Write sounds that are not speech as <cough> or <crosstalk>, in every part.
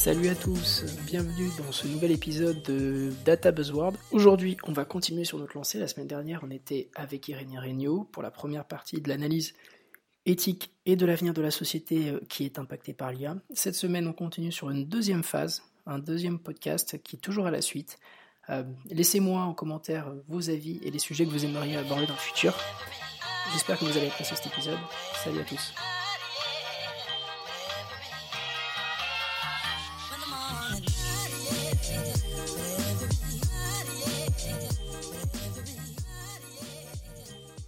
Salut à tous, bienvenue dans ce nouvel épisode de Data Buzzword. Aujourd'hui, on va continuer sur notre lancée. La semaine dernière, on était avec Irénée Regnault pour la première partie de l'analyse éthique et de l'avenir de la société euh, qui est impactée par l'IA. Cette semaine, on continue sur une deuxième phase, un deuxième podcast qui est toujours à la suite. Euh, laissez-moi en commentaire vos avis et les sujets que vous aimeriez aborder dans le futur. J'espère que vous allez apprécier cet épisode. Salut à tous.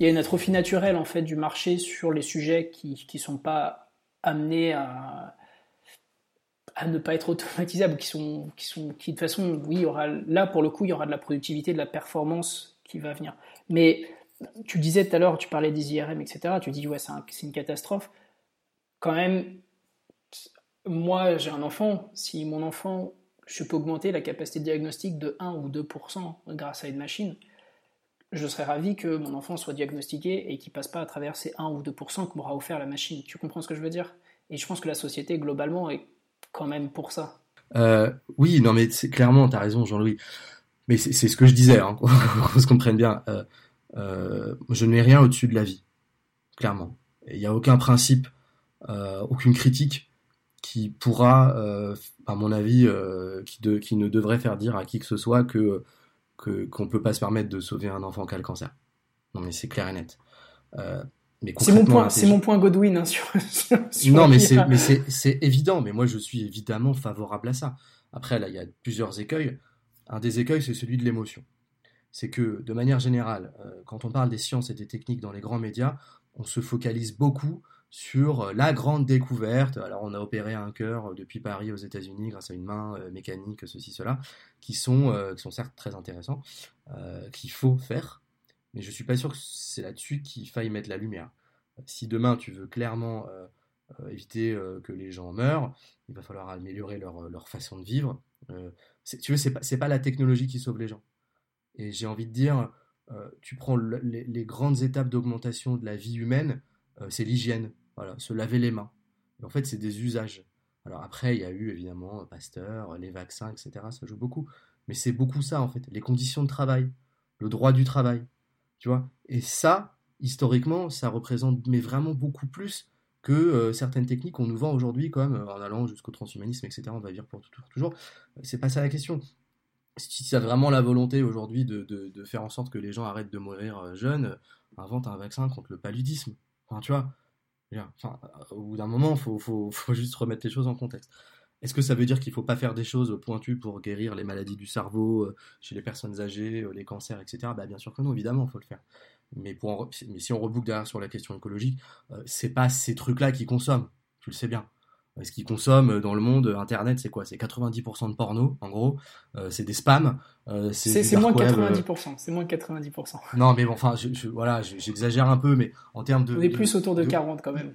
Il y a une atrophie naturelle en fait du marché sur les sujets qui ne sont pas amenés à, ne pas être automatisables, qui sont, qui de toute façon, oui, y aura, là pour le coup, il y aura de la productivité, de la performance qui va venir. Mais tu disais tout à l'heure, tu parlais des IRM, etc. Tu dis ouais, c'est une catastrophe. Quand même, moi, j'ai un enfant. Si mon enfant, je peux augmenter la capacité de diagnostic de 1 ou 2% grâce à une machine, je serais ravi que mon enfant soit diagnostiqué et qu'il passe pas à travers ces 1 ou 2% que m'aura offert la machine. Tu comprends ce que je veux dire? Et je pense que la société, globalement, est quand même pour ça. Euh, oui, non, mais c'est clairement, tu as raison, Jean-Louis. Mais c'est ce que je disais, hein, <laughs> qu'on se comprenne bien. Euh, euh, je n'ai rien au-dessus de la vie, clairement. Il n'y a aucun principe, aucune critique qui pourra, à mon avis, qui ne devrait faire dire à qui que ce soit que qu'on ne peut pas se permettre de sauver un enfant qui a le cancer. Non, mais c'est clair et net. Euh, c'est mon point, c'est mon point Godwin hein, sur, <laughs> Non, mais c'est, mais c'est, évident. Mais moi, je suis évidemment favorable à ça. Après, là, il y a plusieurs écueils. Un des écueils, c'est celui de l'émotion. C'est que, de manière générale, euh, quand on parle des sciences et des techniques dans les grands médias, on se focalise beaucoup sur euh, la grande découverte. Alors, on a opéré un cœur euh, depuis Paris aux États-Unis grâce à une main euh, mécanique, ceci, cela, qui sont, qui sont certes très intéressants, qu'il faut faire, mais je suis pas sûr que c'est là-dessus qu'il faille mettre la lumière. Si demain tu veux clairement éviter que les gens meurent, il va falloir améliorer leur, leur façon de vivre. tu veux, c'est pas, pas la technologie qui sauve les gens. Et j'ai envie de dire, tu prends les, grandes étapes d'augmentation de la vie humaine, c'est l'hygiène, voilà, se laver les mains. en fait, c'est des usages. Alors après, il y a eu évidemment Pasteur, les vaccins, etc. Ça joue beaucoup. Mais c'est beaucoup ça, en fait. Les conditions de travail, le droit du travail. Tu vois Et ça, historiquement, ça représente mais vraiment beaucoup plus que euh, certaines techniques qu'on nous vend aujourd'hui, comme euh, en allant jusqu'au transhumanisme, etc. On va dire pour toujours. toujours. C'est pas ça la question. Si tu as vraiment la volonté aujourd'hui de, faire en sorte que les gens arrêtent de mourir euh, jeunes, invente un vaccin contre le paludisme. Tu vois, Enfin, au bout d'un moment, il faut, <laughs> faut, juste remettre les choses en contexte. Est-ce que ça veut dire qu'il ne faut pas faire des choses pointues pour guérir les maladies du cerveau euh, chez les personnes âgées, euh, les cancers, etc. Bah, bien sûr que non, évidemment, il faut le faire. Mais, pour mais si on reboucle derrière sur la question écologique, euh, c'est pas ces trucs-là qui consomment. Tu le sais bien. Ce qu'ils consomment dans le monde, Internet, c'est quoi? C'est 90% de porno, en gros. c'est des spams. c'est moins de 90%. C'est moins de 90%. Non, mais bon, enfin, je, voilà, j'exagère un peu, mais en termes de. On est plus autour de, 40 quand même.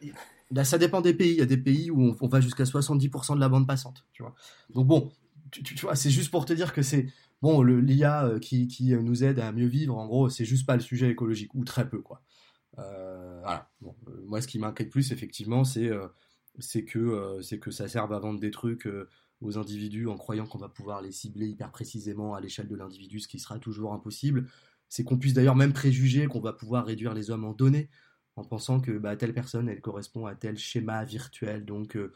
Là, ça dépend des pays. Il y a des pays où on, va jusqu'à 70% de la bande passante, tu vois. Donc bon, tu, vois, c'est juste pour te dire que c'est bon, l'IA qui, qui, nous aide à mieux vivre. En gros, c'est juste pas le sujet écologique ou très peu, quoi. voilà. Bon, moi, ce qui m'inquiète plus, effectivement, c'est c'est que, euh, que ça serve à vendre des trucs euh, aux individus en croyant qu'on va pouvoir les cibler hyper précisément à l'échelle de l'individu, ce qui sera toujours impossible. C'est qu'on puisse d'ailleurs même préjuger qu'on va pouvoir réduire les hommes en données en pensant que bah, telle personne, elle correspond à tel schéma virtuel. Donc, euh,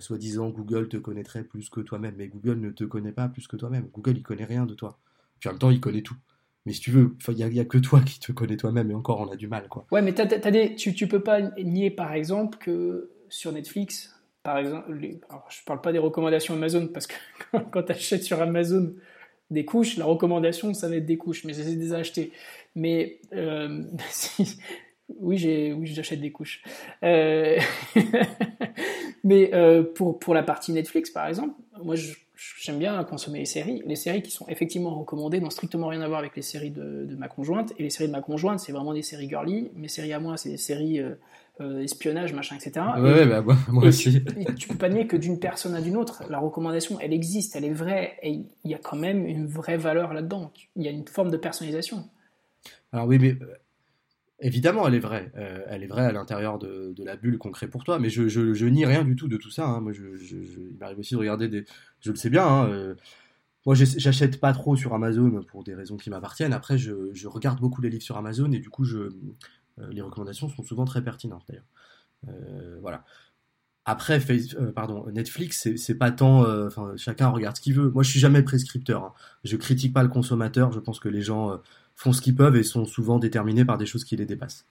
soi-disant, Google te connaîtrait plus que toi-même. Mais Google ne te connaît pas plus que toi-même. Google, il connaît rien de toi. Puis en même temps, il connaît tout. Mais si tu veux, il n'y a, que toi qui te connais toi-même. Et encore, on a du mal. quoi. Ouais, mais tu ne peux pas nier, par exemple, que sur Netflix, par exemple, je parle pas des recommandations Amazon parce que <laughs> quand tu achètes sur Amazon des couches, la recommandation ça va être des couches, mais j'essaie de les. Mais euh, <laughs> oui, j'ai, oui, j'achète des couches. Euh, <laughs> mais euh, pour pour la partie Netflix, par exemple, moi j'aime bien consommer les séries. Les séries qui sont effectivement recommandées n'ont strictement rien à voir avec les séries de, de, ma conjointe. Et les séries de ma conjointe, c'est vraiment des séries girly. Mes séries à moi, c'est des séries euh, espionnage, machin, etc. Ouais, bah, moi, aussi. Tu, peux pas nier que d'une personne à d'une autre, la recommandation, elle existe, elle est vraie, et il y a quand même une vraie valeur là-dedans. Il y a une forme de personnalisation. Alors oui, mais euh, Évidemment, elle est vraie. Euh, elle est vraie à l'intérieur de, la bulle qu'on crée pour toi. Mais je, je, nie rien du tout de tout ça. Hein. Moi, je, il m'arrive aussi de regarder des. Je le sais bien. Hein, euh, moi, j'achète pas trop sur Amazon pour des raisons qui m'appartiennent. Après, je, regarde beaucoup les livres sur Amazon et du coup, je, les recommandations sont souvent très pertinentes d'ailleurs. voilà. Après, pardon, Netflix, c'est pas tant. Enfin, chacun regarde ce qu'il veut. Moi, je suis jamais prescripteur. Hein. Je critique pas le consommateur. Je pense que les gens font ce qu'ils peuvent et sont souvent déterminés par des choses qui les dépassent.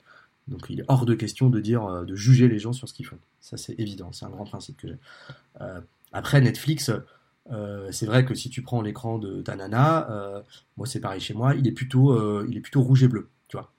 Donc il est hors de question de dire, euh, de juger les gens sur ce qu'ils font. Ça c'est évident, c'est un grand principe que j'ai. Euh, après Netflix, euh, c'est vrai que si tu prends l'écran de ta nana, moi c'est pareil chez moi, il est plutôt, il est plutôt rouge et bleu, tu vois.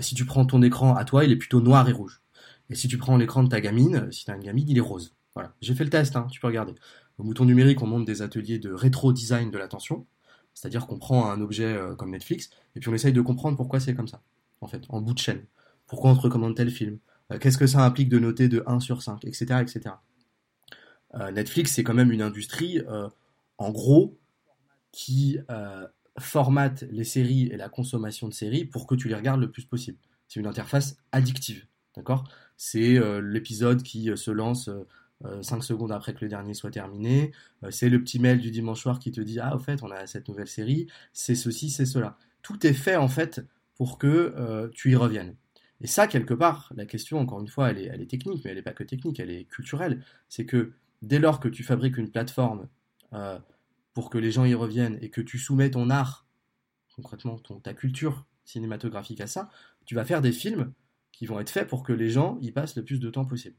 Si tu prends ton écran à toi, il est plutôt noir et rouge. Et si tu prends l'écran de ta gamine, si tu as une gamine, il est rose. Voilà. J'ai fait le test, hein, tu peux regarder. Au bouton numérique, on monte des ateliers de rétro design de l'attention. C'est-à-dire qu'on prend un objet euh, comme Netflix et puis on essaye de comprendre pourquoi c'est comme ça, en fait, en bout de chaîne. Pourquoi on te recommande tel film? Euh, Qu'est-ce que ça implique de noter de 1 sur 5, etc. etc. Netflix, c'est quand même une industrie, euh, en gros, qui formate les séries et la consommation de séries pour que tu les regardes le plus possible. C'est une interface addictive, d'accord? C'est l'épisode qui se lance 5 euh, secondes après que le dernier soit terminé. Euh, c'est le petit mail du dimanche soir qui te dit Ah, au fait, on a cette nouvelle série, c'est ceci, c'est cela. Tout est fait en fait pour que euh, tu y reviennes. Et ça, quelque part, la question, encore une fois, elle est technique, mais elle n'est pas que technique, elle est culturelle. C'est que dès lors que tu fabriques une plateforme pour que les gens y reviennent et que tu soumets ton art, concrètement ton, ta culture cinématographique à ça, tu vas faire des films qui vont être faits pour que les gens y passent le plus de temps possible.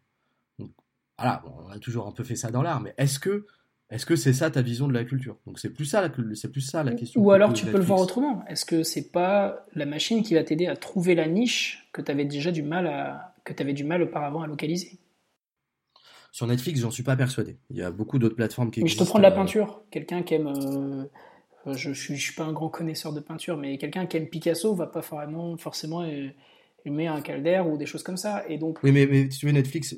Donc, voilà, on a toujours un peu fait ça dans l'art, mais est-ce que est-ce que c'est ça ta vision de la culture? Donc c'est plus ça, c'est plus ça la question. Ou alors tu peux le voir autrement. Est-ce que c'est pas la machine qui va t'aider à trouver la niche que tu avais déjà du mal à que tu avais du mal auparavant à localiser? Sur Netflix, j'en suis pas persuadé. Il y a beaucoup d'autres plateformes qui mais Je te prends de la euh, peinture. Quelqu'un qui aime euh, je, je, suis, pas un grand connaisseur de peinture, mais quelqu'un qui aime Picasso va pas forcément forcément aimer un Calder ou des choses comme ça. Et donc. Oui, mais, mais si tu veux Netflix,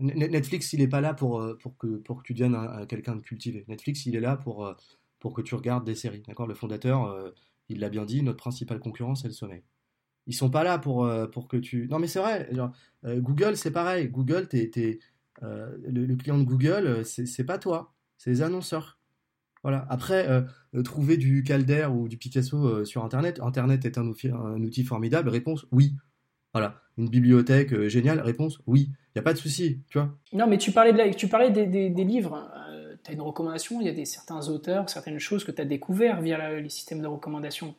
Netflix, il n'est pas là pour, euh, pour, que, pour que tu deviennes quelqu'un de cultivé. Netflix, il est là pour, euh, pour que tu regardes des séries. D'accord? Le fondateur, euh, il l'a bien dit, notre principale concurrence, c'est le sommeil. Ils sont pas là pour, pour que tu. Non, mais c'est vrai. Google, c'est pareil. Google, t'es, le, client de Google, c'est pas toi. C'est les annonceurs. Voilà. Après, trouver du Calder ou du Picasso sur Internet. Internet est un outil formidable. Réponse oui. Voilà. Une bibliothèque géniale. Réponse oui n'y a pas de souci, tu vois. Non, mais tu parlais, de tu parlais des, livres. Euh, tu as une recommandation, il y a des, certains auteurs, certaines choses que tu as découvert via les systèmes de recommandation.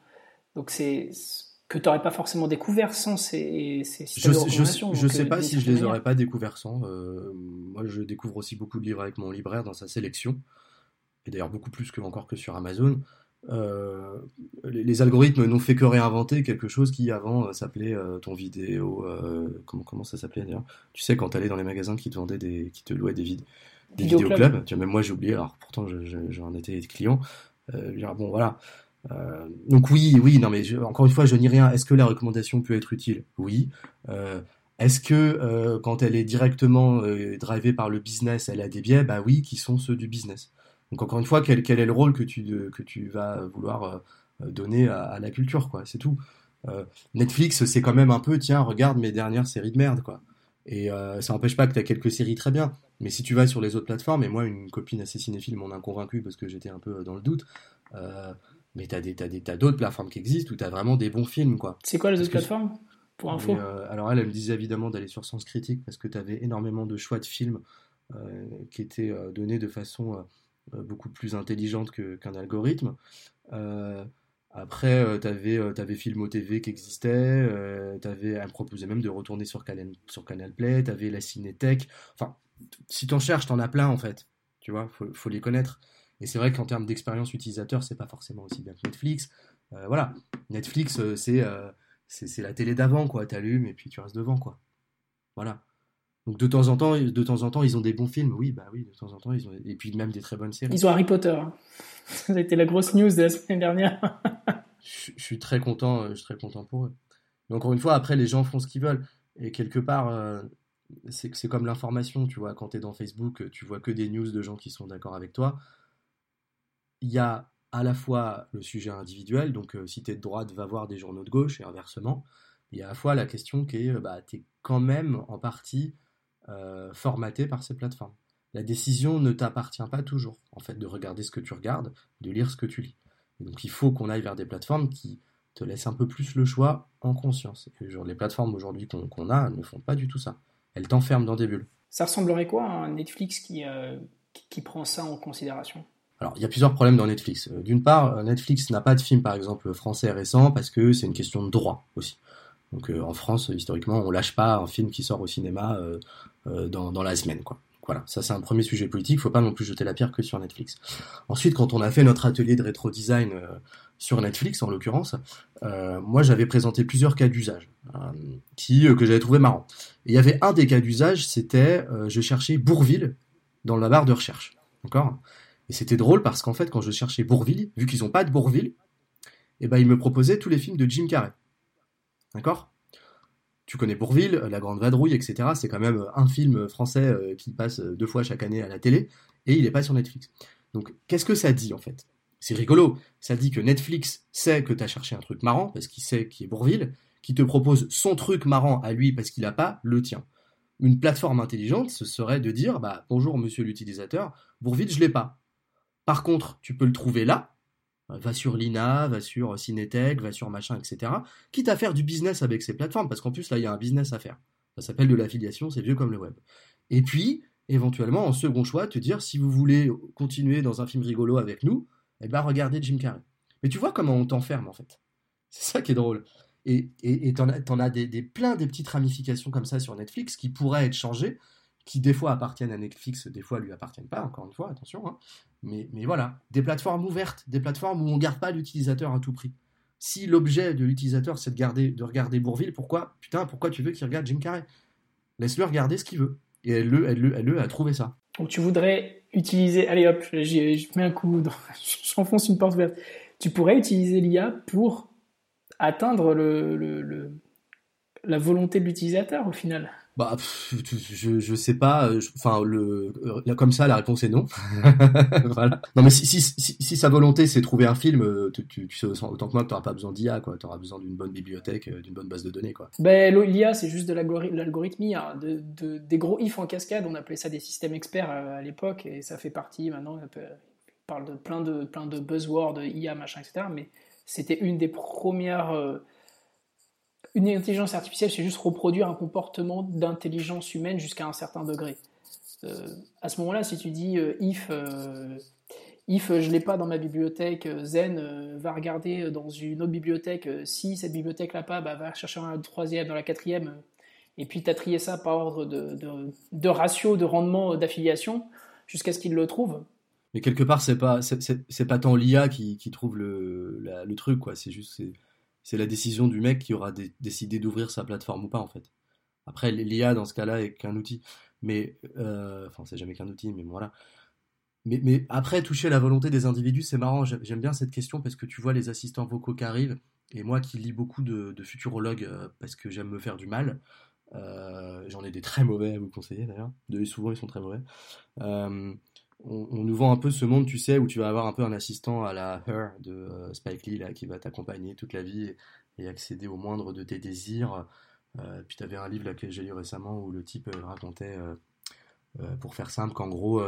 Donc c'est que tu n'aurais pas forcément découvert sans ces, systèmes je, de. Je ne sais euh, pas si je les aurais pas découverts sans. Euh, moi, je découvre aussi beaucoup de livres avec mon libraire dans sa sélection. Et d'ailleurs, beaucoup plus que encore que sur Amazon. Euh, les, algorithmes n'ont fait que réinventer quelque chose qui avant euh, s'appelait ton vidéo. comment, comment ça s'appelait d'ailleurs? Tu sais, quand tu allais dans les magasins qui te vendaient des, qui te louaient des, vides des vidéoclubs, tu même moi j'ai oublié, alors pourtant j'en étais client. bon voilà. Donc oui, oui, non mais encore une fois, je n'y rien. Est-ce que la recommandation peut être utile? Oui. Est-ce que quand elle est directement drivée par le business, elle a des biais? Bah oui, qui sont ceux du business. Donc encore une fois, quel, est le rôle que tu, que tu vas vouloir euh, donner à, la culture, quoi. C'est tout. Euh, Netflix, c'est quand même un peu, tiens, regarde mes dernières séries de merde, quoi. Et euh, ça n'empêche pas que tu as quelques séries très bien. Mais si tu vas sur les autres plateformes, et moi, une copine assez cinéphile m'en a convaincu parce que j'étais un peu dans le doute, mais tu as d'autres plateformes qui existent où tu as vraiment des bons films, quoi. C'est quoi les autres plateformes Pour info Alors elle, elle me disait évidemment d'aller sur Sens Critique parce que tu avais énormément de choix de films qui étaient donnés de façon euh, beaucoup plus intelligente qu'un algorithme. Euh, après, tu avais, avais Filmo TV qui existait, euh, avais, elle me proposait même de retourner sur Canal, sur Canal Play, tu avais la Cinétech. Enfin, si tu en cherches, tu en as plein en fait. Tu vois, faut, faut les connaître. Et c'est vrai qu'en termes d'expérience utilisateur, c'est pas forcément aussi bien que Netflix. voilà, Netflix, c'est c'est la télé d'avant, quoi. T'allumes et puis tu restes devant, quoi. Voilà. Donc de temps en temps, de temps en temps, ils ont des bons films. Oui, bah oui, de temps en temps, ils ont et puis même des très bonnes séries. Ils ont Harry Potter. Hein. <laughs> Ça a été la grosse news de la semaine dernière. <laughs> je, suis très content, euh, je suis très content pour eux. Mais encore une fois, après, les gens font ce qu'ils veulent. Et quelque part, euh, c'est comme l'information, tu vois. Quand tu es dans Facebook, tu vois que des news de gens qui sont d'accord avec toi. Il y a à la fois le sujet individuel, donc euh, si tu es de droite, va voir des journaux de gauche et inversement. Il y a à la fois la question qui est, bah, tu es quand même en partie euh, formaté par ces plateformes. La décision ne t'appartient pas toujours, en fait, de regarder ce que tu regardes, de lire ce que tu lis. donc il faut qu'on aille vers des plateformes qui te laissent un peu plus le choix en conscience. Et les plateformes aujourd'hui qu'on a ne font pas du tout ça. Elles t'enferment dans des bulles. Ça ressemblerait quoi à un Netflix qui, euh, qui prend ça en considération? Alors, il y a plusieurs problèmes dans Netflix. Euh, d'une part, Netflix n'a pas de film, par exemple, français récent, parce que c'est une question de droit aussi. Donc, en France, historiquement, on lâche pas un film qui sort au cinéma dans, dans, la semaine, quoi. Voilà, ça c'est un premier sujet politique, faut pas non plus jeter la pierre que sur Netflix. Ensuite, quand on a fait notre atelier de rétro design euh, sur Netflix en l'occurrence, euh, moi j'avais présenté plusieurs cas d'usage euh, qui que j'avais trouvé marrant. Il y avait un des cas d'usage, c'était je cherchais Bourville dans la barre de recherche, d'accord? Et c'était drôle parce qu'en fait quand je cherchais Bourville, vu qu'ils ont pas de Bourville, eh ben ils me proposaient tous les films de Jim Carrey, d'accord? Tu connais Bourville, La Grande Vadrouille, etc. C'est quand même un film français euh, qui passe deux fois chaque année à la télé, et il n'est pas sur Netflix. Donc, qu'est-ce que ça dit en fait? C'est rigolo. Ça dit que Netflix sait que tu as cherché un truc marrant, parce qu'il sait qui est Bourville, qui te propose son truc marrant à lui parce qu'il n'a pas le tien. Une plateforme intelligente, ce serait de dire bah, bonjour monsieur l'utilisateur, Bourville, je l'ai pas. Par contre, tu peux le trouver là, va sur Lina, va sur Cinetech, va sur machin, etc. Quitte à faire du business avec ces plateformes, parce qu'en plus là il y a un business à faire. Ça s'appelle de l'affiliation, c'est vieux comme le web. Et puis, éventuellement, en second choix, te dire si vous voulez continuer dans un film rigolo avec nous, eh ben regardez Jim Carrey. Mais tu vois comment on t'enferme en fait. C'est ça qui est drôle. Et t'en as, as des, des, plein des petites ramifications comme ça sur Netflix qui pourraient être changées qui des fois appartiennent à Netflix, des fois lui appartiennent pas, encore une fois, attention. Hein. Mais, mais voilà, des plateformes ouvertes, des plateformes où on ne garde pas l'utilisateur à tout prix. Si l'objet de l'utilisateur c'est de, garder, de regarder Bourville, pourquoi, putain, pourquoi tu veux qu'il regarde Jim Carrey? Laisse-le regarder ce qu'il veut. Et elle, le, elle, elle, a trouvé ça. Donc tu voudrais utiliser, allez hop, je mets un coup, <laughs> j'enfonce une porte ouverte. Tu pourrais utiliser l'IA pour atteindre le, le, la volonté de l'utilisateur au final? Bah, je, je sais pas. Euh, enfin, le, là, comme ça, la réponse est non. <laughs> voilà. Non, mais si, si, si, sa volonté c'est trouver un film, euh, tu, tu, sais autant que moi que t'auras pas besoin d'IA, quoi. T'auras besoin d'une bonne bibliothèque, euh, d'une bonne base de données, quoi. Ben, l'IA, c'est juste de l'algorithmie, hein. de, de, des gros if en cascade. On appelait ça des systèmes experts à l'époque, et ça fait partie maintenant. On parle de plein de plein de buzzwords, IA, machin, etc. Mais c'était une des premières une intelligence artificielle, c'est juste reproduire un comportement d'intelligence humaine jusqu'à un certain degré. Euh, à ce moment-là, si tu dis euh, if, euh, if je l'ai pas dans ma bibliothèque, Zen va regarder dans une autre bibliothèque, si cette bibliothèque l'a pas, bah, va chercher un troisième, dans la quatrième, et puis tu as trié ça par ordre de, de, ratio, de rendement d'affiliation, jusqu'à ce qu'il le trouve. Mais quelque part, c'est pas, pas tant l'IA qui, qui trouve le, le truc, quoi. C'est juste, c'est la décision du mec qui aura décidé d'ouvrir sa plateforme ou pas en fait. Après, l'IA dans ce cas-là est qu'un outil, mais euh, enfin c'est jamais qu'un outil, mais voilà. Mais, après, toucher la volonté des individus, c'est marrant. J'aime bien cette question parce que tu vois les assistants vocaux qui arrivent, et moi qui lis beaucoup de, futurologues euh, parce que j'aime me faire du mal, euh, j'en ai des très mauvais à vous conseiller d'ailleurs. Souvent, ils sont très mauvais on, nous vend un peu ce monde, tu sais, où tu vas avoir un peu un assistant à la Her de euh, Spike Lee, là, qui va t'accompagner toute la vie et, accéder au moindre de tes désirs. Euh, puis tu avais un livre là, que j'ai lu récemment où le type euh, racontait, pour faire simple, qu'en gros,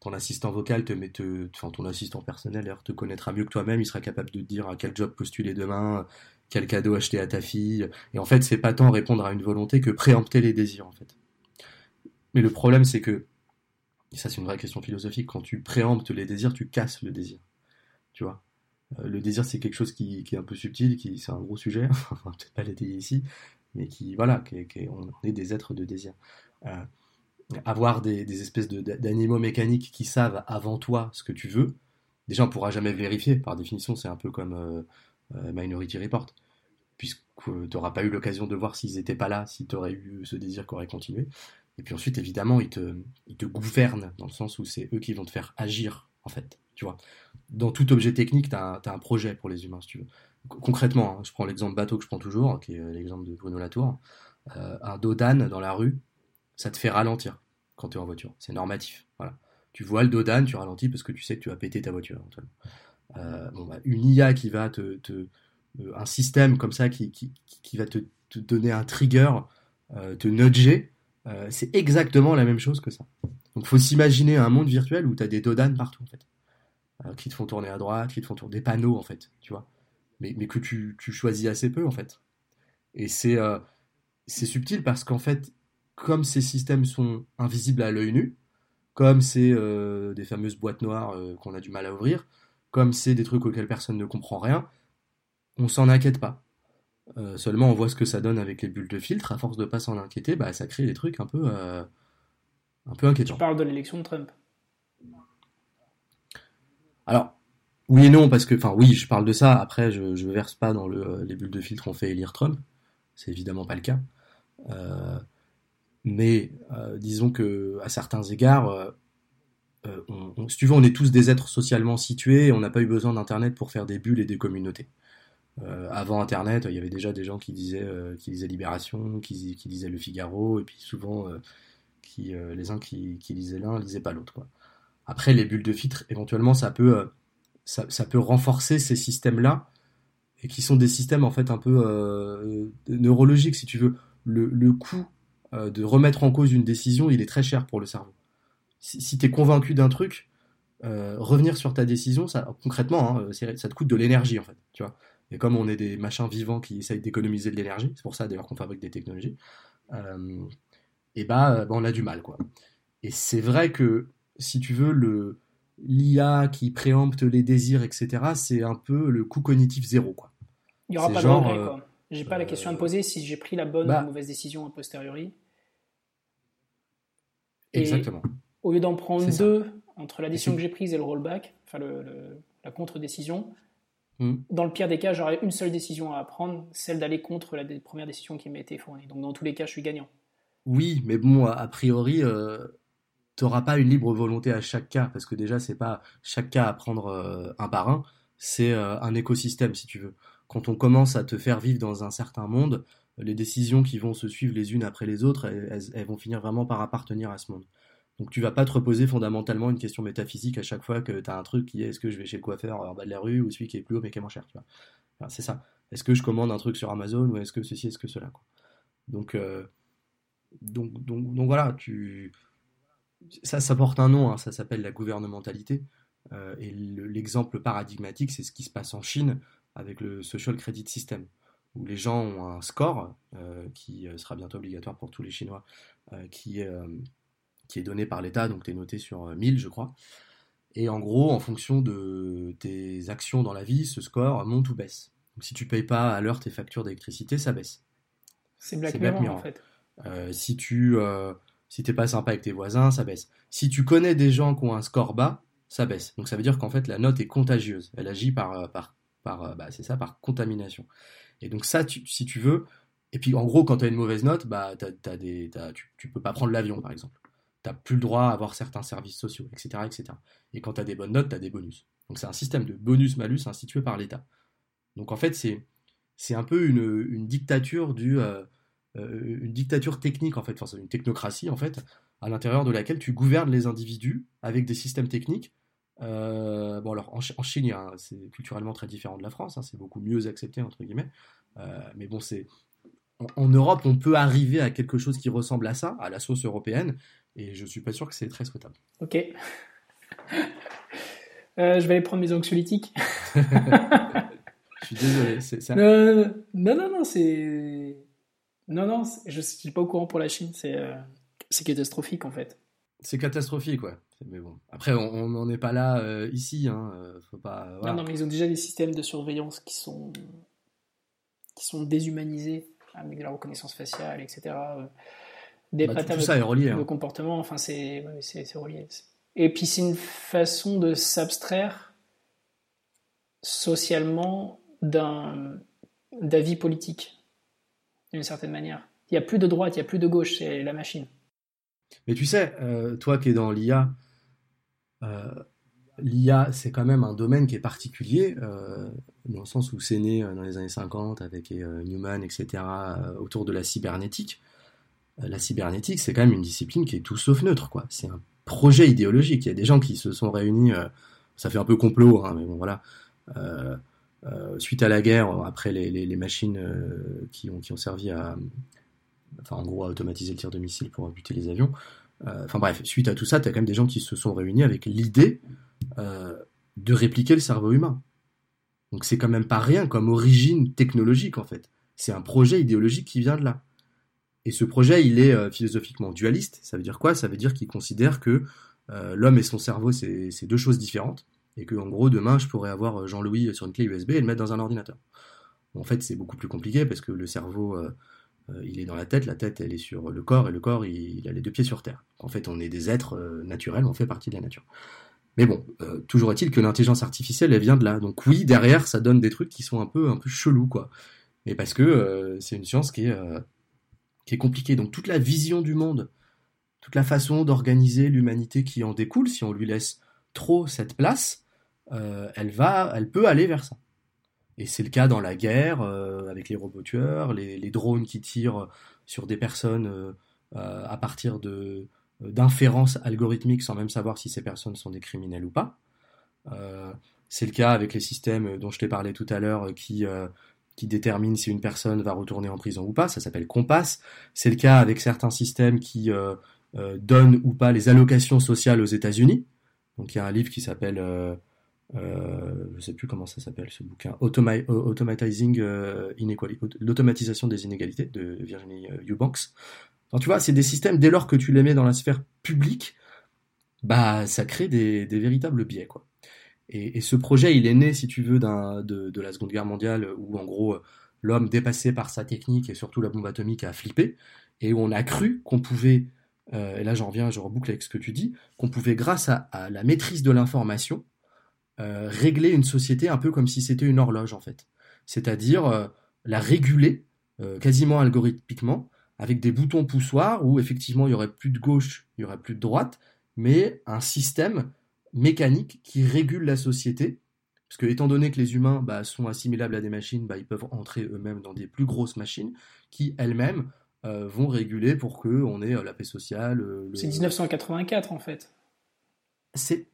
ton assistant vocal te met, te, enfin, ton assistant personnel te connaîtra mieux que toi-même, il sera capable de te dire à quel job postuler demain, quel cadeau acheter à ta fille. Et en fait, c'est pas tant répondre à une volonté que préempter les désirs, en fait. Mais le problème, c'est que et ça, c'est une vraie question philosophique. Quand tu préemptes les désirs, tu casses le désir. Tu vois? Euh, Le désir, c'est quelque chose qui, est un peu subtil, qui c'est un gros sujet. <laughs> Enfin, peut-être pas l'étayer ici, mais qui, voilà, qui, on est des êtres de désir. Euh, avoir des, espèces d'animaux mécaniques qui savent avant toi ce que tu veux, déjà, on pourra jamais vérifier. Par définition, c'est un peu comme euh, Minority Report. Puisque tu n'auras pas eu l'occasion de voir s'ils n'étaient pas là, si tu aurais eu ce désir qui aurait continué. Et puis ensuite, évidemment, ils te, gouvernent, dans le sens où c'est eux qui vont te faire agir, en fait. Tu vois. Dans tout objet technique, tu as, un projet pour les humains, si tu veux. Concrètement, hein, je prends l'exemple bateau que je prends toujours, qui est euh, l'exemple de Bruno Latour. Euh, un dos d'âne dans la rue, ça te fait ralentir quand tu es en voiture. C'est normatif. Voilà. Tu vois le dos d'âne, tu ralentis parce que tu sais que tu vas péter ta voiture. Euh, bon, bah, une IA qui va te, te un système comme ça qui, qui, va te te donner un trigger, te nudger, c'est exactement la même chose que ça. Donc faut s'imaginer un monde virtuel où tu as des dodanes partout en fait. qui te font tourner à droite, qui te font tourner des panneaux en fait, tu vois. Mais, que tu, choisis assez peu en fait. Et c'est c'est subtil parce qu'en fait, comme ces systèmes sont invisibles à l'œil nu, comme c'est euh, des fameuses boîtes noires euh, qu'on a du mal à ouvrir, comme c'est des trucs auxquels personne ne comprend rien, on s'en inquiète pas. Euh, seulement on voit ce que ça donne avec les bulles de filtre, à force de pas s'en inquiéter, bah, ça crée des trucs un peu, un peu inquiétants. Tu parles de l'élection de Trump. Alors, oui et non, parce que, enfin oui, je parle de ça, après je ne verse pas dans le, les bulles de filtre ont fait élire Trump, c'est évidemment pas le cas. Mais euh, disons que à certains égards, euh, euh, on, si tu veux, on est tous des êtres socialement situés et on n'a pas eu besoin d'Internet pour faire des bulles et des communautés. Avant Internet, il y avait déjà des gens qui disaient, qui lisaient Libération, qui, qui, lisaient Le Figaro, et puis souvent, qui, les uns qui, lisaient l'un, lisaient pas l'autre. Après, les bulles de filtre, éventuellement, ça peut, ça, peut renforcer ces systèmes-là, et qui sont des systèmes en fait un peu neurologiques, si tu veux. Le, le coût euh, de remettre en cause une décision, il est très cher pour le cerveau. Si, tu es convaincu d'un truc, euh, revenir sur ta décision, ça, concrètement, hein, ça te coûte de l'énergie en fait, tu vois. Et comme on est des machins vivants qui essayent d'économiser de l'énergie, c'est pour ça d'ailleurs qu'on fabrique des technologies, euh, et bah, bah, on a du mal quoi. Et c'est vrai que si tu veux le l'IA qui préempte les désirs, etc., c'est un peu le coût cognitif zéro quoi. Il n'y aura pas de regret quoi. J'ai pas la question à me poser si j'ai pris la bonne ou la bah. mauvaise décision a posteriori. Exactement. Au lieu d'en prendre deux entre la décision que j'ai prise et le rollback, enfin le, la contre-décision, hmm. dans le pire des cas, j'aurais une seule décision à prendre, celle d'aller contre la première décision qui m'a été fournie. Donc dans tous les cas, je suis gagnant. Oui, mais bon, a, priori, euh, tu n'auras pas une libre volonté à chaque cas, parce que déjà, c'est pas chaque cas à prendre euh, un par un, c'est euh, un écosystème, si tu veux. Quand on commence à te faire vivre dans un certain monde, les décisions qui vont se suivre les unes après les autres, elles, vont finir vraiment par appartenir à ce monde. Donc tu vas pas te reposer fondamentalement une question métaphysique à chaque fois que tu as un truc qui est est-ce que je vais chez le coiffeur en bas de la rue ou celui qui est plus haut mais qui est moins cher. c'est ça. Est-ce que je commande un truc sur Amazon ou est-ce que ceci, est-ce que cela Donc, euh, donc, donc, donc, voilà, tu... ça, ça porte un nom, hein, ça s'appelle la gouvernementalité. Euh, et l'exemple paradigmatique, c'est ce qui se passe en Chine avec le Social Credit System où les gens ont un score euh, qui sera bientôt obligatoire pour tous les Chinois, qui, qui est donné par l'État, donc tu es noté sur 1000 je crois. Et en gros, en fonction de tes actions dans la vie, ce score monte ou baisse. Donc si tu payes pas à l'heure tes factures d'électricité, ça baisse. C'est Black, Mirror, en fait. si tu si t'es pas sympa avec tes voisins, ça baisse. Si tu connais des gens qui ont un score bas, ça baisse. Donc ça veut dire qu'en fait la note est contagieuse. Elle agit par par par bah, c'est ça par contamination. Et donc ça, si tu veux, et puis en gros, quand tu as une mauvaise note, bah, des, tu, ne peux pas prendre l'avion, par exemple. Tu n'as plus le droit à avoir certains services sociaux, etc. etc. Et quand tu as des bonnes notes, tu as des bonus. Donc c'est un système de bonus-malus institué par l'État. Donc en fait, c'est, c'est un peu une, une dictature du... Euh, euh, une dictature technique en fait, enfin, une technocratie en fait, à l'intérieur de laquelle tu gouvernes les individus avec des systèmes techniques euh, bon, alors en, Chine, c'est culturellement très différent de la France, hein, c'est beaucoup mieux accepté, entre guillemets. Mais bon, c'est. En, Europe, on peut arriver à quelque chose qui ressemble à ça, à la sauce européenne, et je suis pas sûr que c'est très souhaitable. Ok. <laughs> Euh, je vais aller prendre mes anxiolytiques. <laughs> je suis désolé. Non, non, non, c'est. Non, non, je ne suis pas au courant pour la Chine, c'est catastrophique en fait. C'est catastrophique, ouais. Mais bon, après, on n'en est pas là euh, ici. Hein. Euh, faut pas, non, non, mais ils ont déjà des systèmes de surveillance qui sont, qui sont déshumanisés avec de la reconnaissance faciale, etc. Euh, des bah, tout, ça est relié, hein. comportement, enfin, c'est relié. Et puis, c'est une façon de s'abstraire socialement d'un d'avis politique, d'une certaine manière. Il n'y a plus de droite, il n'y a plus de gauche, c'est la machine. Mais tu sais, toi qui es dans l'IA, euh, L'IA, c'est quand même un domaine qui est particulier, euh, dans le sens où c'est né euh, dans les années 50 avec Newman, etc., autour de la cybernétique. la cybernétique, c'est quand même une discipline qui est tout sauf neutre, quoi. C'est un projet idéologique. Il y a des gens qui se sont réunis, ça fait un peu complot, hein, mais bon, voilà, suite à la guerre, après les, machines qui, ont, qui ont servi à, enfin en gros à automatiser le tir de missiles pour buter les avions. Enfin bref, suite à tout ça, tu as quand même des gens qui se sont réunis avec l'idée de répliquer le cerveau humain. Donc c'est quand même pas rien comme origine technologique en fait. C'est un projet idéologique qui vient de là. Et ce projet, il est euh, philosophiquement dualiste. Ça veut dire quoi? Ça veut dire qu'il considère que euh, l'homme et son cerveau, c'est deux choses différentes. Et que, en gros, demain, je pourrais avoir euh, Jean-Louis sur une clé USB et le mettre dans un ordinateur. en fait, c'est beaucoup plus compliqué parce que le cerveau, il est dans la tête, la tête, elle est sur le corps, et le corps, il, a les deux pieds sur terre. En fait, on est des êtres naturels, on fait partie de la nature. Mais bon, toujours est-il que l'intelligence artificielle, elle vient de là. Donc oui, derrière, ça donne des trucs qui sont un peu, un peu chelous, quoi. Et parce que c'est une science qui est qui est compliqué. Donc toute la vision du monde, toute la façon d'organiser l'humanité qui en découle, si on lui laisse trop cette place, euh, elle va, elle peut aller vers ça. Et c'est le cas dans la guerre, euh, avec les robots tueurs, les, drones qui tirent sur des personnes euh, à partir de d'inférences algorithmiques sans même savoir si ces personnes sont des criminels ou pas. c'est le cas avec les systèmes dont je t'ai parlé tout à l'heure qui qui détermine si une personne va retourner en prison ou pas, ça s'appelle Compass. C'est le cas avec certains systèmes qui euh, euh, donnent ou pas les allocations sociales aux États-Unis. Donc il y a un livre qui s'appelle, euh, euh je sais plus comment ça s'appelle ce bouquin, Automatizing Inequality, l'automatisation des inégalités de Virginie Eubanks. Donc tu vois, c'est des systèmes dès lors que tu les mets dans la sphère publique, bah ça crée des, des véritables biais quoi. Et, ce projet, il est né, si tu veux, de, de, la Seconde Guerre mondiale, où en gros, l'homme dépassé par sa technique et surtout la bombe atomique a flippé, et où on a cru qu'on pouvait, euh, et là j'en reviens, je reboucle avec ce que tu dis, qu'on pouvait, grâce à, la maîtrise de l'information, euh, régler une société un peu comme si c'était une horloge, en fait. C'est-à-dire euh, la réguler quasiment algorithmiquement, avec des boutons poussoirs où effectivement il y aurait plus de gauche, il y aurait plus de droite, mais un système mécanique qui régule la société. Parce que, étant donné que les humains bah, sont assimilables à des machines, bah, ils peuvent entrer eux-mêmes dans des plus grosses machines qui, elles-mêmes, euh, vont réguler pour qu'on ait euh, la paix sociale. Euh, c'est 1984, en fait. C'est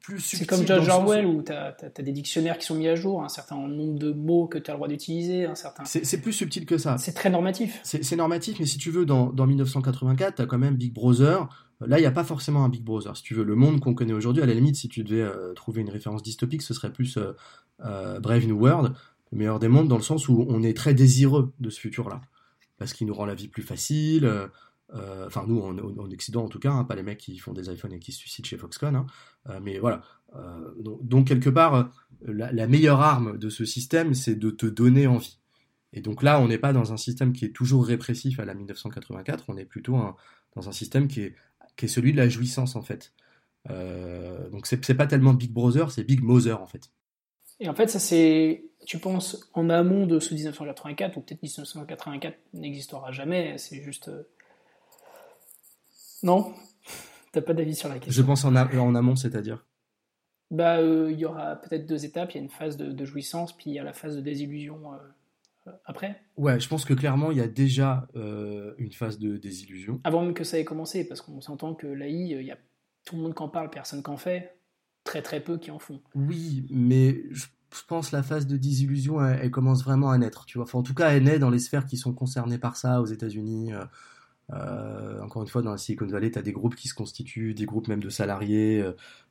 plus subtil. C'est comme George Orwell, où tu as, des dictionnaires qui sont mis à jour, un certain nombre de mots que tu as le droit d'utiliser. certain... C'est plus subtil que ça. C'est très normatif. C'est normatif, mais si tu veux, dans, dans 1984, tu as quand même Big Brother, Là, il n'y a pas forcément un Big Brother. Si tu veux, le monde qu'on connaît aujourd'hui, à la limite, si tu devais euh, trouver une référence dystopique, ce serait plus euh, euh, Brave New World, le meilleur des mondes, dans le sens où on est très désireux de ce futur-là. Parce qu'il nous rend la vie plus facile. Enfin, nous, en, Occident en tout cas, hein, pas les mecs qui font des iPhones et qui se suicident chez Foxconn. Hein. mais voilà. Donc, quelque part, la, meilleure arme de ce système, c'est de te donner envie. Et donc là, on n'est pas dans un système qui est toujours répressif à la 1984, on est plutôt dans un système qui est celui de la jouissance en fait. Euh, donc c'est pas tellement Big Brother, c'est Big Mother en fait. Et en fait, ça c'est, tu penses en amont de ce 1984 ou peut-être 1984 n'existera jamais. C'est juste, euh, non, t'as pas d'avis sur la question. Je pense en, en amont, c'est-à-dire. Bah, euh, il y aura peut-être deux étapes. Il y a une phase de, jouissance, puis il y a la phase de désillusion après Ouais, je pense que clairement, il y a déjà euh, une phase de désillusion. Avant même que ça ait commencé, parce qu'on s'entend que l'AI, euh, il y a tout le monde qui en parle, personne qui en fait, très très peu qui en font. Oui, mais je, pense que la phase de désillusion, elle, commence vraiment à naître. Tu vois enfin, en tout cas, elle naît dans les sphères qui sont concernées par ça, aux États-Unis. Euh, encore une fois, dans la Silicon Valley, tu as des groupes qui se constituent, des groupes même de salariés,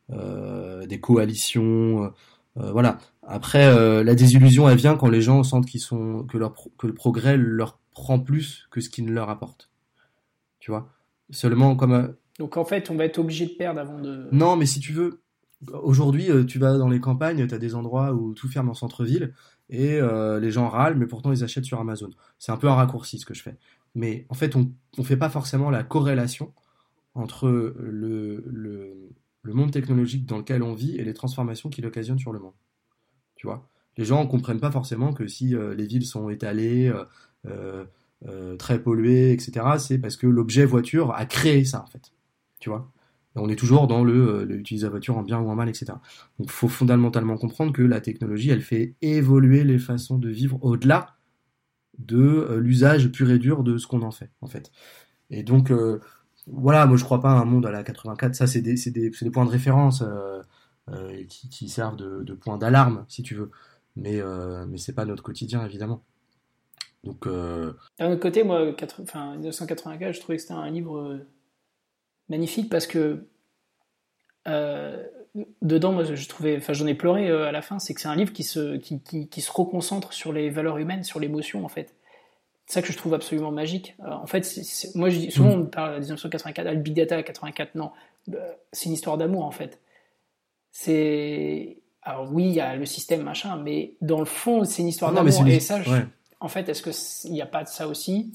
des coalitions. Euh, voilà. Après, euh, la désillusion, elle vient quand les gens sentent qu'ils sont que leur que le progrès leur prend plus que ce qui ne leur apporte. Tu vois? Seulement comme. Euh, Donc en fait, on va être obligé de perdre avant de. Non, mais si tu veux, aujourd'hui, tu vas dans les campagnes, tu as des endroits où tout ferme en centre-ville et les gens râlent, mais pourtant ils achètent sur Amazon. C'est un peu un raccourci ce que je fais. Mais en fait, on ne fait pas forcément la corrélation entre le, le, monde technologique dans lequel on vit et les transformations qu'il occasionne sur le monde. Tu vois? Les gens ne comprennent pas forcément que si euh, les villes sont étalées, euh, euh, très polluées, etc., c'est parce que l'objet voiture a créé ça, en fait. Tu vois? On est toujours dans le, l'utiliser la voiture en bien ou en mal, etc. Donc il faut fondamentalement comprendre que la technologie, elle fait évoluer les façons de vivre au-delà de l'usage pur et dur de ce qu'on en fait, en fait. Et donc, voilà, moi je crois pas à un monde à la 84. Ça, c'est des, points de référence euh, euh, qui, servent de, points d'alarme, si tu veux. mais, euh, mais c'est pas notre quotidien, évidemment. Donc, euh, D'un autre côté, moi, 1984, je trouvais que c'était un livre magnifique parce que dedans, moi, je trouvais, enfin, j'en ai pleuré à la fin, c'est que c'est un livre qui se, qui, qui, qui, se reconcentre sur les valeurs humaines, sur l'émotion, en fait. C'est ça que je trouve absolument magique. en fait, moi, je dis, souvent, on parle de 1984, Big Data 84, non. C'est une histoire d'amour, en fait. C'est. Alors, oui, il y a le système, machin, mais dans le fond, c'est une histoire d'amour. Et ça, en fait, est-ce qu'il n'y a pas de ça aussi?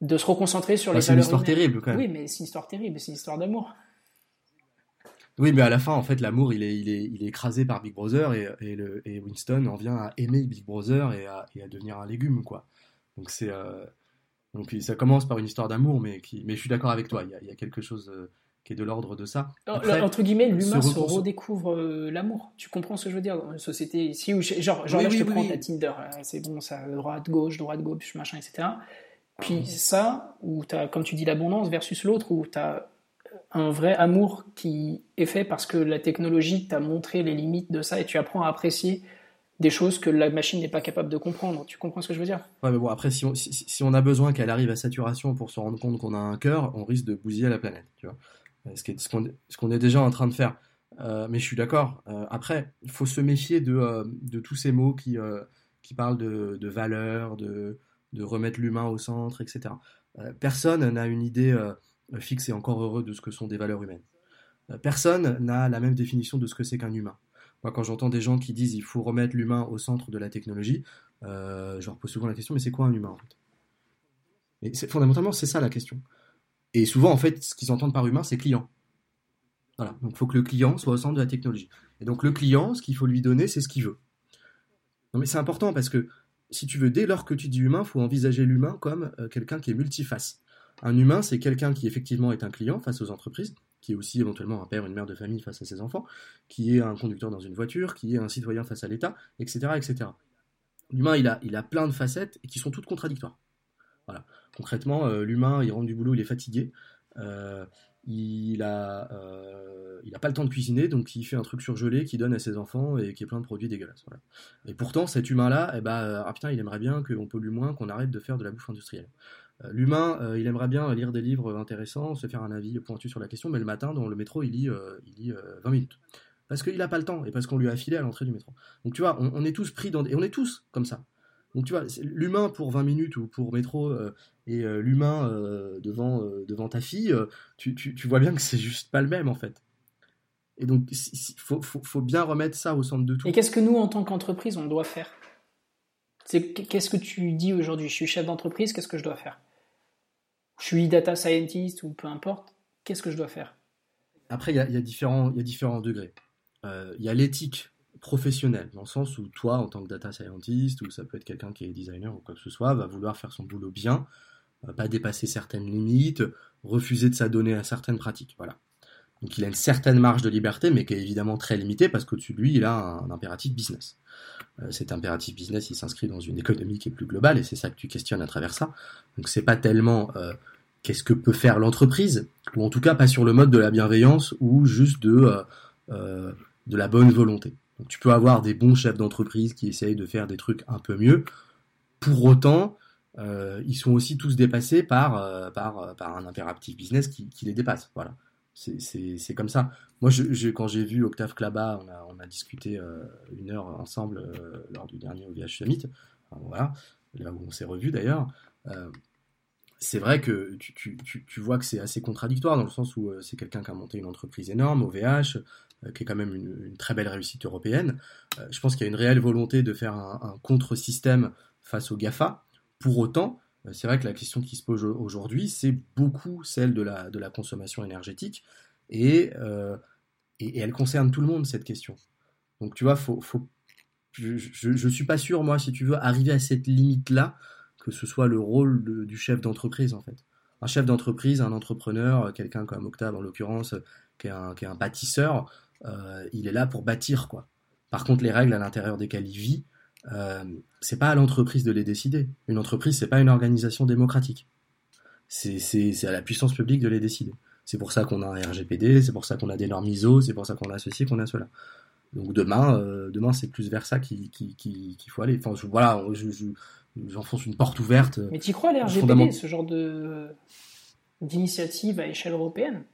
De se reconcentrer sur les valeurs. C'est une histoire terrible, quand même. Oui, mais c'est une histoire terrible, c'est une histoire d'amour. Oui, mais à la fin, en fait, l'amour, il est, il, est, il est écrasé par Big Brother et, et, le, et Winston en vient à aimer Big Brother et à, et à devenir un légume, quoi. Donc c'est euh, donc ça commence par une histoire d'amour, mais qui, mais je suis d'accord avec toi. Il y a, il y a quelque chose euh, qui est de l'ordre de ça. Après, entre guillemets, l'humain se, redécouvre euh, l'amour. Tu comprends ce que je veux dire dans une société ici où genre, genre là, je te prends ta Tinder, c'est bon, ça droite gauche, droite gauche, machin, etc. Puis ça, où tu as, comme tu dis, l'abondance versus l'autre, où tu as un vrai amour qui est fait parce que la technologie t'a montré les limites de ça et tu apprends à apprécier des choses que la machine n'est pas capable de comprendre. Tu comprends ce que je veux dire? Ouais, mais bon, après, si on, a besoin qu'elle arrive à saturation pour se rendre compte qu'on a un cœur, on risque de bousiller la planète, tu vois. Euh, ce qu'on est déjà en train de faire. Euh, mais je suis d'accord. Euh, après, il faut se méfier de, tous ces mots qui, parlent de, valeur, de remettre l'humain au centre, etc. personne n'a une idée fixe et encore heureux de ce que sont des valeurs humaines. personne n'a la même définition de ce que c'est qu'un humain. Moi, quand j'entends des gens qui disent il faut remettre l'humain au centre de la technologie, euh, je leur pose souvent la question mais c'est quoi un humain en fait? Fondamentalement, c'est ça la question. Et souvent, en fait, ce qu'ils entendent par humain, c'est client. Voilà. Donc, il faut que le client soit au centre de la technologie. Et donc, le client, ce qu'il faut lui donner, c'est ce qu'il veut. Non, mais c'est important parce que si tu veux, dès lors que tu dis humain, il faut envisager l'humain comme euh, quelqu'un qui est multiface. Un humain, c'est quelqu'un qui effectivement est un client face aux entreprises, qui est aussi éventuellement un père, une mère de famille face à ses enfants, qui est un conducteur dans une voiture, qui est un citoyen face à l'État, etc., etc. L'humain, il a, il a plein de facettes et qui sont toutes contradictoires. Concrètement, euh, l'humain, il rentre du boulot, il est fatigué. Euh, euh, il a pas le temps de cuisiner, donc il fait un truc surgelé qu'il donne à ses enfants et qui est plein de produits dégueulasses. Et pourtant, cet humain-là, eh ben, ah putain, il aimerait bien qu'on pollue moins, qu'on arrête de faire de la bouffe industrielle. Euh, l'humain, euh, il aimerait bien lire des livres intéressants, se faire un avis pointu sur la question, mais le matin, dans le métro, il lit, euh, il lit 20 minutes. Parce qu'il n'a pas le temps et parce qu'on lui a filé à l'entrée du métro. Donc tu vois, on, est tous pris dans... Et on est tous comme ça. Donc tu vois, l'humain pour 20 minutes ou pour métro et l'humain devant, devant ta fille, tu, tu, vois bien que c'est juste pas le même en fait. Et donc il faut, faut, faut, bien remettre ça au centre de tout. Et qu'est-ce que nous, en tant qu'entreprise, on doit faire? Qu'est-ce que tu dis aujourd'hui? Je suis chef d'entreprise, qu'est-ce que je dois faire? Je suis data scientist ou peu importe, qu'est-ce que je dois faire? Après, il y, a, différents, y a différents degrés. Euh, il y a l'éthique professionnelle, dans le sens où toi, en tant que data scientist, ou ça peut être quelqu'un qui est designer ou quoi que ce soit, va vouloir faire son boulot bien, pas dépasser certaines limites, refuser de s'adonner à certaines pratiques. Voilà. Donc il a une certaine marge de liberté, mais qui est évidemment très limitée parce qu'au-dessus de lui, il a un, impératif business. Euh, cet impératif business, il s'inscrit dans une économie qui est plus globale et c'est ça que tu questionnes à travers ça. Donc c'est pas tellement euh, qu'est-ce que peut faire l'entreprise, ou en tout cas pas sur le mode de la bienveillance ou juste de, euh, de la bonne volonté. Donc tu peux avoir des bons chefs d'entreprise qui essayent de faire des trucs un peu mieux. Pour autant, ils sont aussi tous dépassés par un impératif business qui, qui les dépasse. Voilà. C'est comme ça. Moi, quand j'ai vu Octave Klaba, on a, discuté euh, une heure ensemble euh, lors du dernier OVH Summit. voilà, là où on s'est revu d'ailleurs. Euh, c'est vrai que tu, vois que c'est assez contradictoire dans le sens où c'est quelqu'un qui a monté une entreprise énorme, OVH, qui est quand même une, très belle réussite européenne. je pense qu'il y a une réelle volonté de faire un, contre-système face au GAFA. Pour autant, c'est vrai que la question qui se pose aujourd'hui, c'est beaucoup celle de la, de la consommation énergétique, et, euh, et, elle concerne tout le monde, cette question. Donc tu vois, faut, faut, je ne suis pas sûr, moi, si tu veux, arriver à cette limite-là, que ce soit le rôle du chef d'entreprise, en fait. Un chef d'entreprise, un entrepreneur, quelqu'un comme Octave, en l'occurrence, qui, est un, qui est un bâtisseur, euh, il est là pour bâtir, quoi. Par contre, les règles à l'intérieur desquelles il vit, euh, c'est pas à l'entreprise de les décider. Une entreprise, c'est pas une organisation démocratique. C'est à la puissance publique de les décider. C'est pour ça qu'on a un RGPD, c'est pour ça qu'on a des normes ISO, c'est pour ça qu'on a ceci, qu'on a cela. Donc demain, demain c'est plus vers ça qu'il faut aller. Enfin, voilà, j'enfonce une porte ouverte. Mais tu crois à l'RGPD, ce genre de d'initiative à échelle européenne?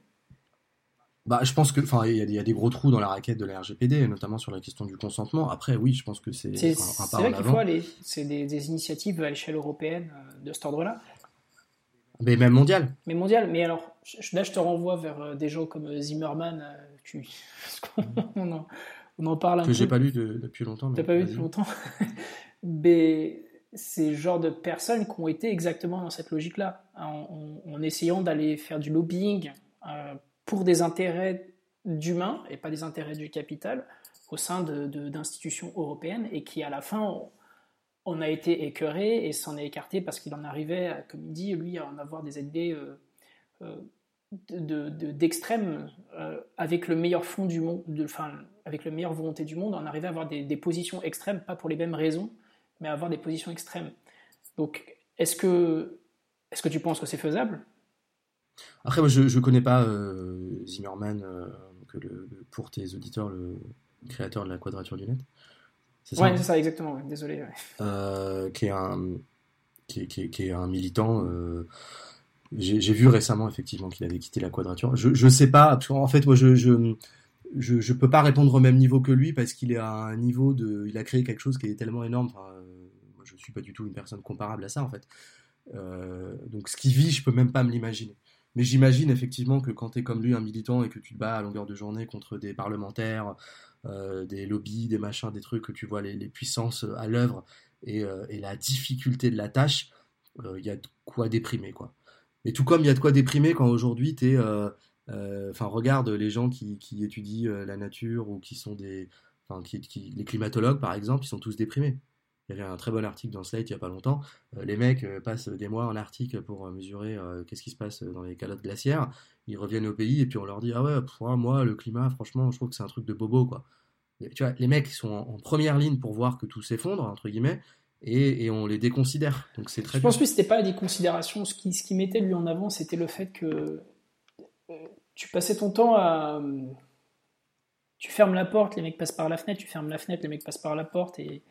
Bah, je pense que, enfin, il y, a des gros trous dans la raquette de la RGPD, notamment sur la question du consentement. Après, oui, je pense que c'est un, un C'est vrai qu'il faut aller. C'est des, initiatives à l'échelle européenne euh, de cet ordre-là. Mais même mondial. Mais mondial. Mais alors, là, je te renvoie vers euh, des gens comme euh, Zimmerman. Tu... <laughs> on, en, on, en, parle un que peu. Que j'ai pas lu depuis longtemps. T'as pas lu depuis longtemps? mais <laughs> c'est genre de personnes qui ont été exactement dans cette logique-là, en, essayant d'aller faire du lobbying pour des intérêts d'humains et pas des intérêts du capital au sein d'institutions de, européennes et qui à la fin on, a été écœuré et s'en est écarté parce qu'il en arrivait, comme il dit, lui à en avoir des idées euh, euh, d'extrême euh, avec le meilleur fond du monde, enfin avec le meilleure volonté du monde, on arrivait à avoir des, des, positions extrêmes, pas pour les mêmes raisons, mais à avoir des positions extrêmes. Donc est-ce que, est -ce que tu penses que c'est faisable? Après, moi, je ne connais pas euh, Zimmerman, euh, que le, pour tes auditeurs, le créateur de la Quadrature du Net. C'est ça, ouais, c'est ça, exactement. Désolé. Euh, qui, est un, qui, qui, qui est un militant. J'ai vu récemment, effectivement, qu'il avait quitté la Quadrature. Je ne sais pas, parce qu'en fait, moi, je, je je, je peux pas répondre au même niveau que lui parce qu'il est à un niveau de, il a créé quelque chose qui est tellement énorme. Enfin, moi, je suis pas du tout une personne comparable à ça en fait. Euh, donc ce qu'il vit, je peux même pas me l'imaginer. Mais j'imagine effectivement que quand tu es comme lui un militant et que tu te bats à longueur de journée contre des parlementaires, euh, des lobbies, des machins, des trucs, que tu vois les, puissances à l'œuvre et, euh, et, la difficulté de la tâche, il y a de quoi déprimer. quoi. Mais tout comme il y a de quoi déprimer quand aujourd'hui tu es... Enfin, regarde les gens qui, étudient la nature ou qui sont des... Les climatologues, par exemple, ils sont tous déprimés. Il y avait un très bon article dans Slate il n'y a pas longtemps. Euh, les mecs euh, passent des mois en Arctique pour euh, mesurer qu'est-ce qui se passe dans les calottes glaciaires. Ils reviennent au pays et puis on leur dit Ah ouais, moi, le climat, franchement, je trouve que c'est un truc de bobo. quoi. tu vois, les mecs sont en, première ligne pour voir que tout s'effondre, entre guillemets, et, on les déconsidère. Donc c'est très Je pense que c'était pas la déconsidération. Ce qui, ce qui mettait lui en avant, c'était le fait que tu passais ton temps à. Tu fermes la porte, les mecs passent par la fenêtre, tu fermes la fenêtre, les mecs passent par la porte, et,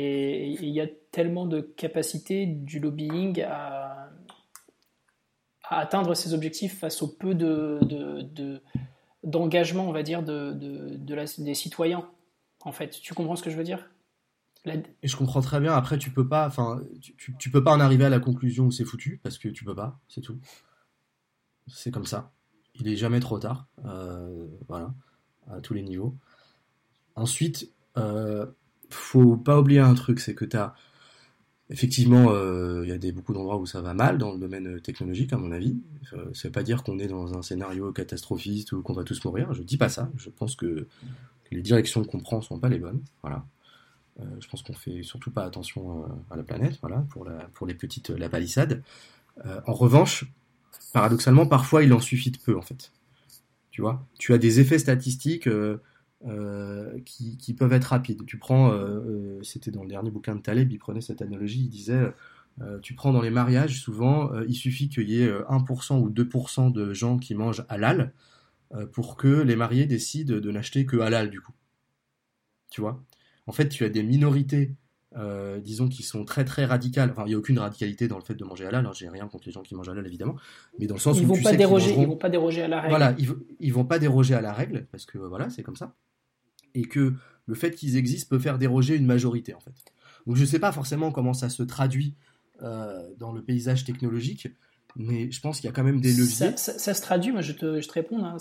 et il y a tellement de capacité du lobbying à, atteindre ses objectifs face au peu de, d'engagement, on va dire, de, des citoyens. En fait, tu comprends ce que je veux dire? Et je comprends très bien. Après, tu peux pas, enfin, tu, peux pas en arriver à la conclusion où c'est foutu parce que tu peux pas, c'est tout. C'est comme ça. Il est jamais trop tard, euh, voilà, à tous les niveaux. Ensuite, euh, faut pas oublier un truc, c'est que tu as effectivement, euh, il y a beaucoup d'endroits où ça va mal dans le domaine euh, technologique, à mon avis. ça veut pas dire qu'on est dans un scénario catastrophiste ou qu'on va tous mourir. Je dis pas ça. Je pense que les directions qu'on prend sont pas les bonnes. Voilà. Euh, je pense qu'on fait surtout pas attention à la planète, voilà, pour, pour les petites, la palissade. en revanche, paradoxalement, parfois il en suffit de peu, en fait. Tu vois, tu as des effets statistiques euh, qui, peuvent être rapides. Tu prends, euh, euh, c'était dans le dernier bouquin de Taleb, il prenait cette analogie, il disait, tu prends dans les mariages, souvent, il suffit qu'il y ait 1% ou 2% de gens qui mangent halal pour que les mariés décident de n'acheter que halal, du coup. Tu vois? En fait, tu as des minorités disons, qui sont très très radicales. Enfin, il n'y a aucune radicalité dans le fait de manger halal. Hein. J'ai rien contre les gens qui mangent halal, évidemment. Mais dans le sens ils où vont tu pas sais déroger, ils vont pas déroger à la règle. Voilà, ils, ils vont pas déroger à la règle parce que voilà, c'est comme ça et que le fait qu'ils existent peut faire déroger une majorité en fait. Donc je ne sais pas forcément comment ça se traduit euh, dans le paysage technologique, mais je pense qu'il y a quand même des leviers. Ça, se traduit, moi je te, je te réponds, hein,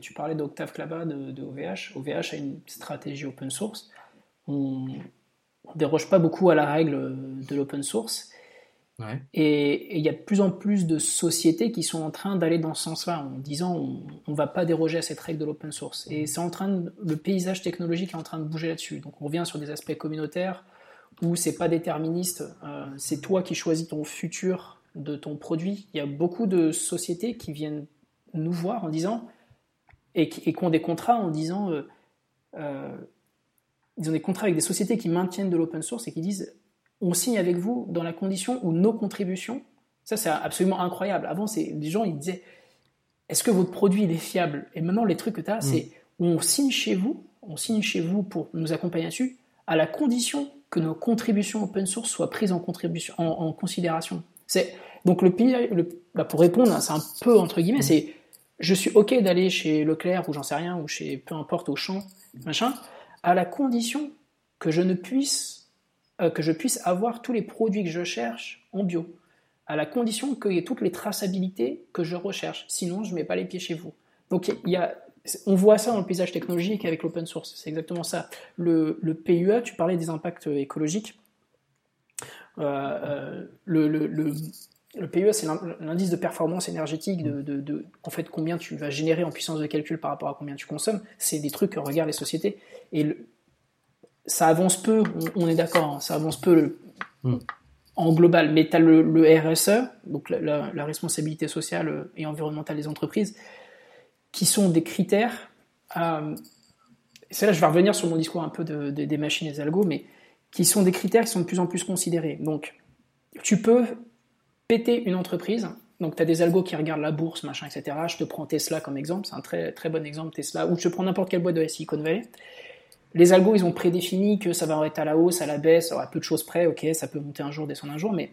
tu parlais d'Octave Klaba de, OVH, OVH a une stratégie open source, on ne déroge pas beaucoup à la règle de l'open source, et il y a de plus en plus de sociétés qui sont en train d'aller dans ce sens-là, en disant on ne va pas déroger à cette règle de l'open source. Et c'est en train de, le paysage technologique est en train de bouger là-dessus. Donc on revient sur des aspects communautaires où c'est pas déterministe, euh, c'est toi qui choisis ton futur de ton produit. Il y a beaucoup de sociétés qui viennent nous voir en disant et qui, ont des contrats en disant euh, euh, ils ont des contrats avec des sociétés qui maintiennent de l'open source et qui disent on signe avec vous dans la condition où nos contributions, ça c'est absolument incroyable. Avant, c'est les gens ils disaient est-ce que votre produit il est fiable? Et maintenant les trucs que tu as, mm. c'est on signe chez vous, on signe chez vous pour nous accompagner dessus, à la condition que nos contributions open source soient prises en, contribution, en, considération. C'est donc le, le bah, pour répondre, c'est un peu entre guillemets, c'est je suis ok d'aller chez Leclerc ou j'en sais rien ou chez peu importe au champ machin, à la condition que je ne puisse euh, que je puisse avoir tous les produits que je cherche en bio, à la condition qu'il y ait toutes les traçabilités que je recherche. Sinon, je mets pas les pieds chez vous. Donc y a on voit ça dans le paysage technologique avec l'open source, c'est exactement ça. Le, le, PUA, tu parlais des impacts écologiques. Euh, euh, le, le, le, PUA, c'est l'indice de performance énergétique de, en fait, combien tu vas générer en puissance de calcul par rapport à combien tu consommes. C'est des trucs que regardent les sociétés. Et ça avance peu, on, est d'accord, hein, ça avance peu hmm. en global. Mais tu as le, RSE, donc la, la, responsabilité sociale et environnementale des entreprises, qui sont des critères. Euh, c'est là je vais revenir sur mon discours un peu de, des machines et des algos, mais qui sont des critères qui sont de plus en plus considérés. Donc, tu peux péter une entreprise. Donc, tu as des algos qui regardent la bourse, machin, etc. Je te prends Tesla comme exemple, c'est un très, très bon exemple, Tesla, ou je te prends n'importe quelle boîte de la Silicon Valley. Les algos, ils ont prédéfini que ça va être à la hausse, à la baisse, à peu de choses près, ok, ça peut monter un jour, descendre un jour, mais.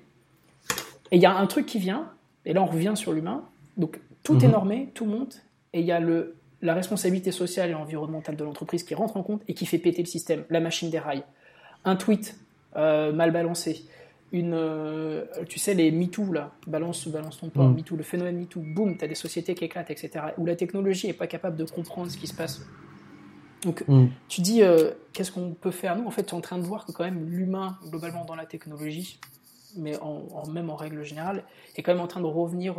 Et il y a un truc qui vient, et là on revient sur l'humain, donc tout est mhm. normé, tout monte, et il y a le, la responsabilité sociale et environnementale de l'entreprise qui rentre en compte et qui fait péter le système, la machine des rails. Un tweet euh, mal balancé, une, euh, tu sais, les MeToo, là, balance, balance ton poids, mm. MeToo, le phénomène MeToo, boum, tu as des sociétés qui éclatent, etc., où la technologie n'est pas capable de comprendre ce qui se passe. Donc, mm. tu dis, euh, qu'est-ce qu'on peut faire Nous, en fait, tu es en train de voir que quand même l'humain, globalement, dans la technologie, mais en, même en règle générale, est quand même en train de revenir,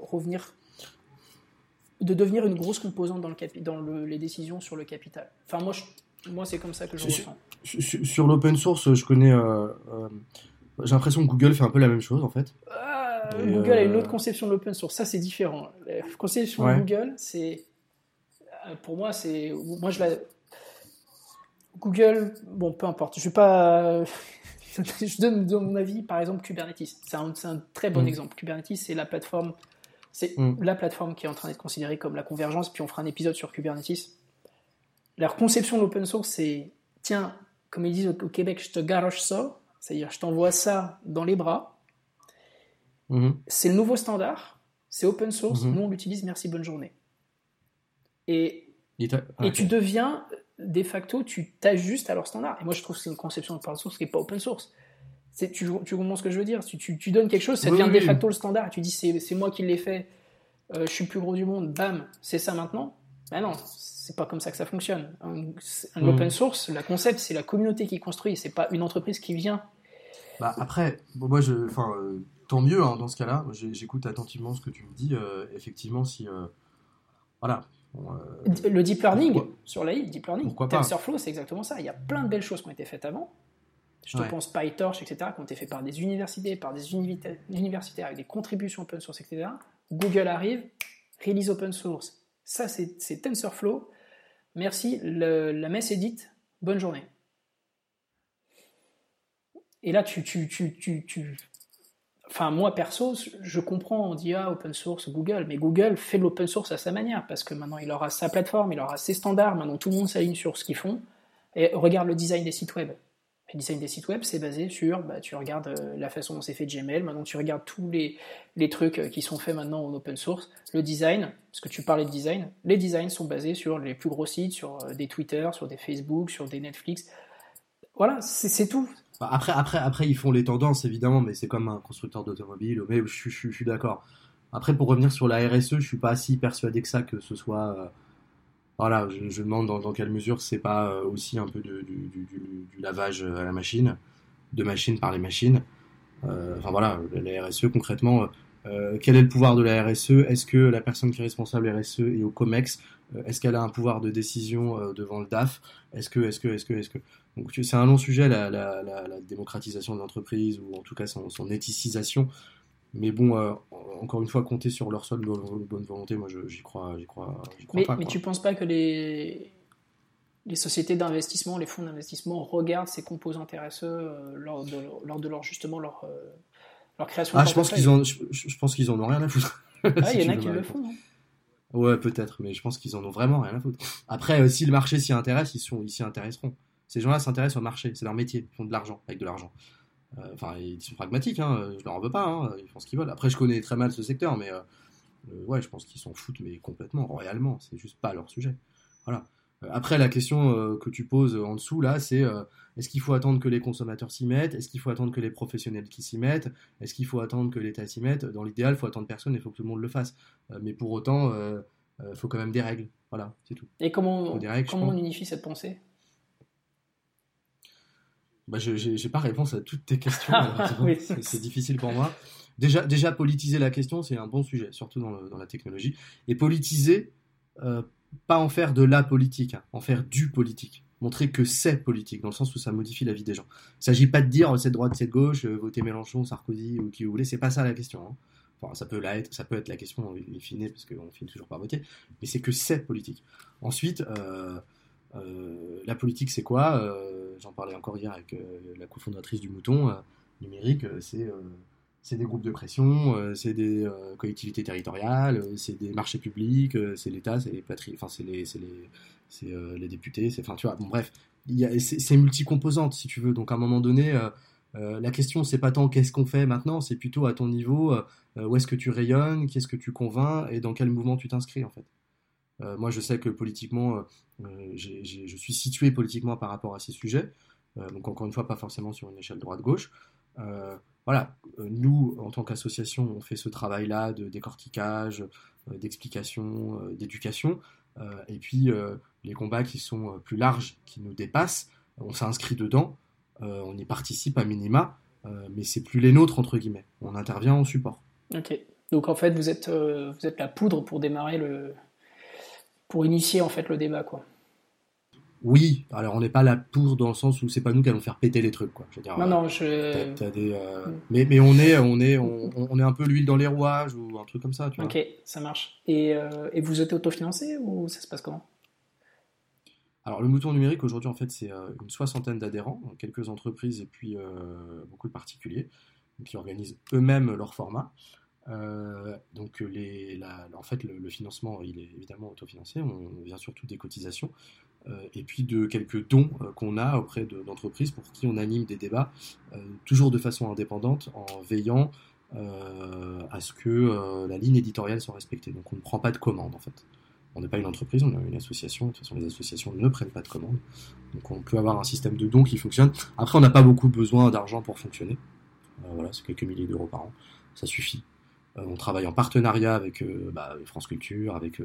revenir de devenir une grosse composante dans, le dans les décisions sur le capital. Enfin, moi, moi c'est comme ça que je ressens. Sur, l'open source, je connais. Euh, euh, j'ai l'impression que Google fait un peu la même chose, en fait. Google a une autre euh, conception de l'open source. Ça, c'est différent. La conception de Google, c'est. Pour moi, c'est. Moi, je la. Google, bon, peu importe. Je vais pas. <laughs> je donne mon avis, par exemple, Kubernetes. C'est un, un, très bon mm. exemple. Kubernetes, c'est la plateforme c'est mm. la plateforme qui est en train d'être considérée comme la convergence, puis on fera un épisode sur Kubernetes. Leur conception de l'open source, c'est tiens, comme ils disent au, Québec, je te garoche ça, c'est-à-dire je t'envoie ça dans les bras. Mm-hmm. C'est le nouveau standard, c'est open source, mm-hmm. nous on l'utilise, merci, bonne journée. Et, et tu deviens, de facto, tu t'ajustes à leur standard. Et moi je trouve que c'est une conception de open source qui n'est pas open source tu, tu comprends ce que je veux dire? Tu, tu, donnes quelque chose, ça devient de facto le standard. Tu dis c'est moi qui l'ai fait, euh, je suis le plus gros du monde, bam, c'est ça maintenant? Ben non, c'est pas comme ça que ça fonctionne. Un, mm. open source, la concept, c'est la communauté qui construit, c'est pas une entreprise qui vient. Bah après, moi, je, enfin, euh, tant mieux hein, dans ce cas-là. J'écoute attentivement ce que tu me dis. Euh, effectivement, si, voilà. Le deep learning sur l'AI, deep learning, TensorFlow, c'est exactement ça. Il y a plein de belles choses qui ont été faites avant. Je te pense PyTorch, etc., qui ont été faits par des universités, par des universitaires avec des contributions open source, etc. Google arrive, release open source. Ça, c'est TensorFlow. Merci, la messe est dite. Bonne journée. Et là, tu, tu, tu, tu, Enfin, moi, perso, je comprends, on dit, ah, open source, Google, mais Google fait l'open source à sa manière, parce que maintenant, il aura sa plateforme, il aura ses standards, maintenant, tout le monde s'aligne sur ce qu'ils font. Et regarde le design des sites web. Le design des sites web, c'est basé sur, bah, tu regardes euh, la façon dont c'est fait Gmail, maintenant tu regardes tous les, les, trucs euh, qui sont faits maintenant en open source. Le design, parce que tu parlais de design, les designs sont basés sur les plus gros sites, sur euh, des Twitter, sur des Facebook, sur des Netflix. Voilà, c'est tout. Après, après, ils font les tendances, évidemment, mais c'est comme un constructeur d'automobile, mais je, suis d'accord. Après, pour revenir sur la RSE, je suis pas si persuadé que ça, que ce soit voilà, je, demande dans, quelle mesure c'est pas euh, aussi un peu du, lavage à la machine, de machine par les machines. Euh, enfin voilà, la RSE concrètement, euh, quel est le pouvoir de la RSE Est-ce que la personne qui est responsable RSE est au COMEX? euh, Est-ce qu'elle a un pouvoir de décision euh, devant le DAF? Est-ce que, est-ce que, est-ce que, est-ce que? Donc c'est un long sujet la, la, la, la démocratisation de l'entreprise ou en tout cas son, son éthicisation. Mais bon, euh, encore une fois, compter sur leur seule bonne volonté, moi j'y crois, j'y crois, mais, pas. Mais tu penses pas que les, les sociétés d'investissement, les fonds d'investissement regardent ces composantes RSE euh, lors, de, lors de leur justement leur, euh, leur création Ah, je pense qu'ils ont, je, pense qu'ils en ont rien à foutre. Ah, il y <laughs> en a qui le font. Hein. Ouais, peut-être, mais je pense qu'ils en ont vraiment rien à foutre. Après, si le marché s'y intéresse, ils ils s'y intéresseront. Ces gens-là s'intéressent au marché, c'est leur métier, ils font de l'argent avec de l'argent. Enfin, ils sont pragmatiques, hein, je leur en veux pas, hein, ils font ce qu'ils veulent. Après, je connais très mal ce secteur, mais ouais, je pense qu'ils s'en foutent, mais complètement, royalement. C'est juste pas leur sujet. Voilà. Après, la question que tu poses en dessous, là, c'est est-ce qu'il faut attendre que les consommateurs s'y mettent? Est-ce qu'il faut attendre que les professionnels qui s'y mettent? Est-ce qu'il faut attendre que l'État s'y mette? Dans l'idéal, il faut attendre personne, il faut que tout le monde le fasse. mais pour autant, il faut quand même des règles. Voilà, c'est tout. Et comment, comment on unifie cette pensée? Bah, Je n'ai pas réponse à toutes tes questions. <laughs> c'est difficile pour moi. Déjà, déjà, politiser la question, c'est un bon sujet, surtout dans, dans, la technologie. Et politiser, pas en faire de la politique, hein, en faire du politique. Montrer que c'est politique, dans le sens où ça modifie la vie des gens. Il ne s'agit pas de dire c'est droite, c'est gauche, euh, votez Mélenchon, Sarkozy ou qui vous voulez, c'est pas ça la question. Hein. Enfin, ça peut, être, ça peut être la question, in fine, parce qu'on finit toujours par voter, mais c'est que c'est politique. Ensuite, euh, euh, la politique, c'est quoi? J'en parlais encore hier avec la cofondatrice du Mouton numérique, c'est c'est des groupes de pression, euh, c'est des euh, collectivités territoriales, euh, c'est des marchés publics, c'est l'État, c'est les patries, enfin c'est les, les, les députés, c'est, enfin tu vois, bon bref, c'est multicomposante si tu veux. Donc à un moment donné, la question c'est pas tant qu'est-ce qu'on fait maintenant, c'est plutôt à ton niveau, où est-ce que tu rayonnes, qu'est-ce que tu convaincs et dans quel mouvement tu t'inscris en fait. moi je sais que politiquement, je suis situé politiquement par rapport à ces sujets. donc encore une fois, pas forcément sur une échelle droite-gauche voilà, euh, nous, en tant qu'association, on fait ce travail-là de décortiquage, euh, d'explication, euh, d'éducation. et puis, les combats qui sont plus larges, qui nous dépassent, on s'inscrit dedans, on y participe à minima, mais c'est plus les nôtres, entre guillemets. On intervient en support. Ok. Donc, en fait, vous êtes, vous êtes la poudre pour démarrer le. pour initier, en fait, le débat, quoi. Oui, alors on n'est pas là pour dans le sens où c'est pas nous qui allons faire péter les trucs, quoi. Je veux dire, non, non, je... Euh, mm. mais, mais on est, on est, on, est un peu l'huile dans les rouages ou un truc comme ça, tu vois. Ok, ça marche. Et, euh, et vous êtes autofinancé ou ça se passe comment? Alors le mouton numérique aujourd'hui en fait c'est euh, une soixantaine d'adhérents, quelques entreprises et puis beaucoup de particuliers qui organisent eux-mêmes leur format. donc les, en fait le, financement il est évidemment autofinancé, on vient surtout des cotisations euh, et puis de quelques dons euh, qu'on a auprès d'entreprises pour qui on anime des débats, euh, toujours de façon indépendante, en veillant à ce que la ligne éditoriale soit respectée. Donc on ne prend pas de commande en fait. On n'est pas une entreprise, on est une association. De toute façon, les associations ne prennent pas de commande. Donc on peut avoir un système de dons qui fonctionne. Après, on n'a pas beaucoup besoin d'argent pour fonctionner. voilà, c'est quelques milliers d'euros par an. Ça suffit. on travaille en partenariat avec bah, France Culture, avec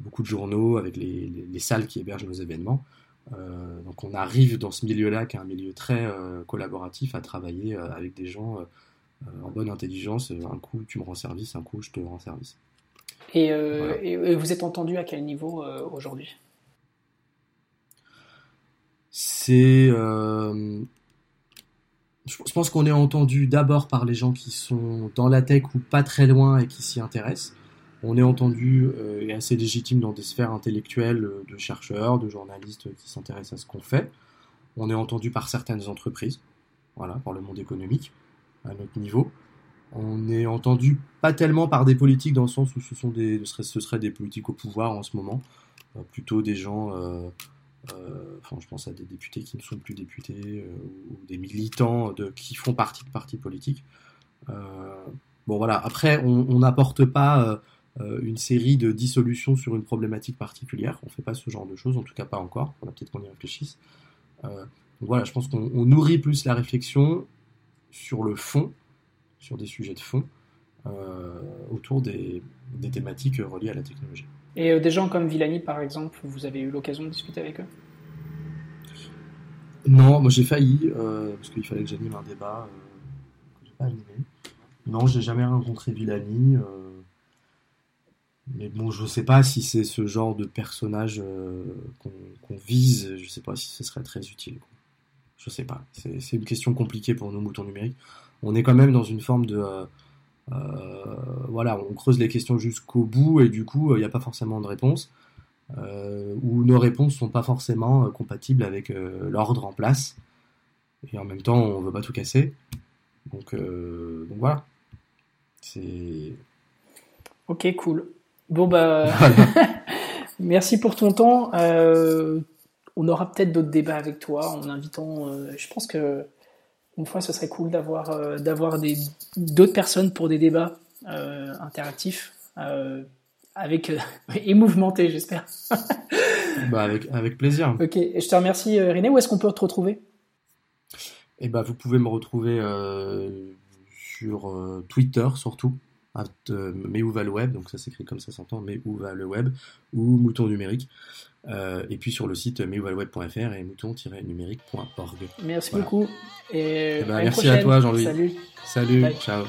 beaucoup de journaux, avec les, salles qui hébergent nos événements. Euh, donc on arrive dans ce milieu-là, qui est un milieu très euh, collaboratif, à travailler euh, avec des gens en bonne intelligence. Un coup, tu me rends service, un coup, je te rends service. Et, vous êtes entendu à quel niveau aujourd'hui? C'est... je pense qu'on est entendu d'abord par les gens qui sont dans la tech ou pas très loin et qui s'y intéressent on est entendu euh, et assez légitime dans des sphères intellectuelles euh, de chercheurs, de journalistes qui s'intéressent à ce qu'on fait. On est entendu par certaines entreprises, voilà, par le monde économique, à notre niveau. On est entendu pas tellement par des politiques dans le sens où ce serait, des politiques au pouvoir en ce moment, euh, plutôt des gens, enfin je pense à des députés qui ne sont plus députés ou des militants qui font partie de partis politiques. bon voilà, après on n'apporte pas une série de dissolutions sur une problématique particulière. On ne fait pas ce genre de choses, en tout cas pas encore. On a peut-être qu'on y réfléchisse. Euh, donc voilà, je pense qu'on nourrit plus la réflexion sur le fond, sur des sujets de fond, euh, autour des, thématiques reliées à la technologie. Et des gens comme Villani, par exemple, vous avez eu l'occasion de discuter avec eux? Non, moi j'ai failli, parce qu'il fallait que j'anime un débat que j'ai pas animé. Non, j'ai jamais rencontré Villani. Mais bon, je sais pas si c'est ce genre de personnage euh, qu'on vise. Je sais pas si ce serait très utile. Je sais pas. C'est une question compliquée pour nos moutons numériques. On est quand même dans une forme de euh, euh, voilà, on creuse les questions jusqu'au bout et du coup, il n'y a pas forcément de réponse. ou nos réponses sont pas forcément compatibles avec l'ordre en place. Et en même temps, on veut pas tout casser. Donc, donc voilà. C'est. Ok, cool. Bon bah, <laughs> merci pour ton temps. Euh, on aura peut-être d'autres débats avec toi en invitant. Euh, je pense que une fois, ce serait cool d'avoir euh, d'avoir des d'autres personnes pour des débats interactifs avec <laughs> et mouvementés, j'espère. <laughs> bah avec avec plaisir. Ok, et je te remercie, René. Où est-ce qu'on peut te retrouver? Eh bah, vous pouvez me retrouver sur Twitter surtout euh, mais où va le web, donc ça s'écrit comme ça s'entend, mais où va le web, ou Mouton Numérique, euh, et puis sur le site le web.fr et mouton-numérique.org. Merci beaucoup. Et, eh ben, merci à toi Jean-Louis. Salut. Salut, ciao.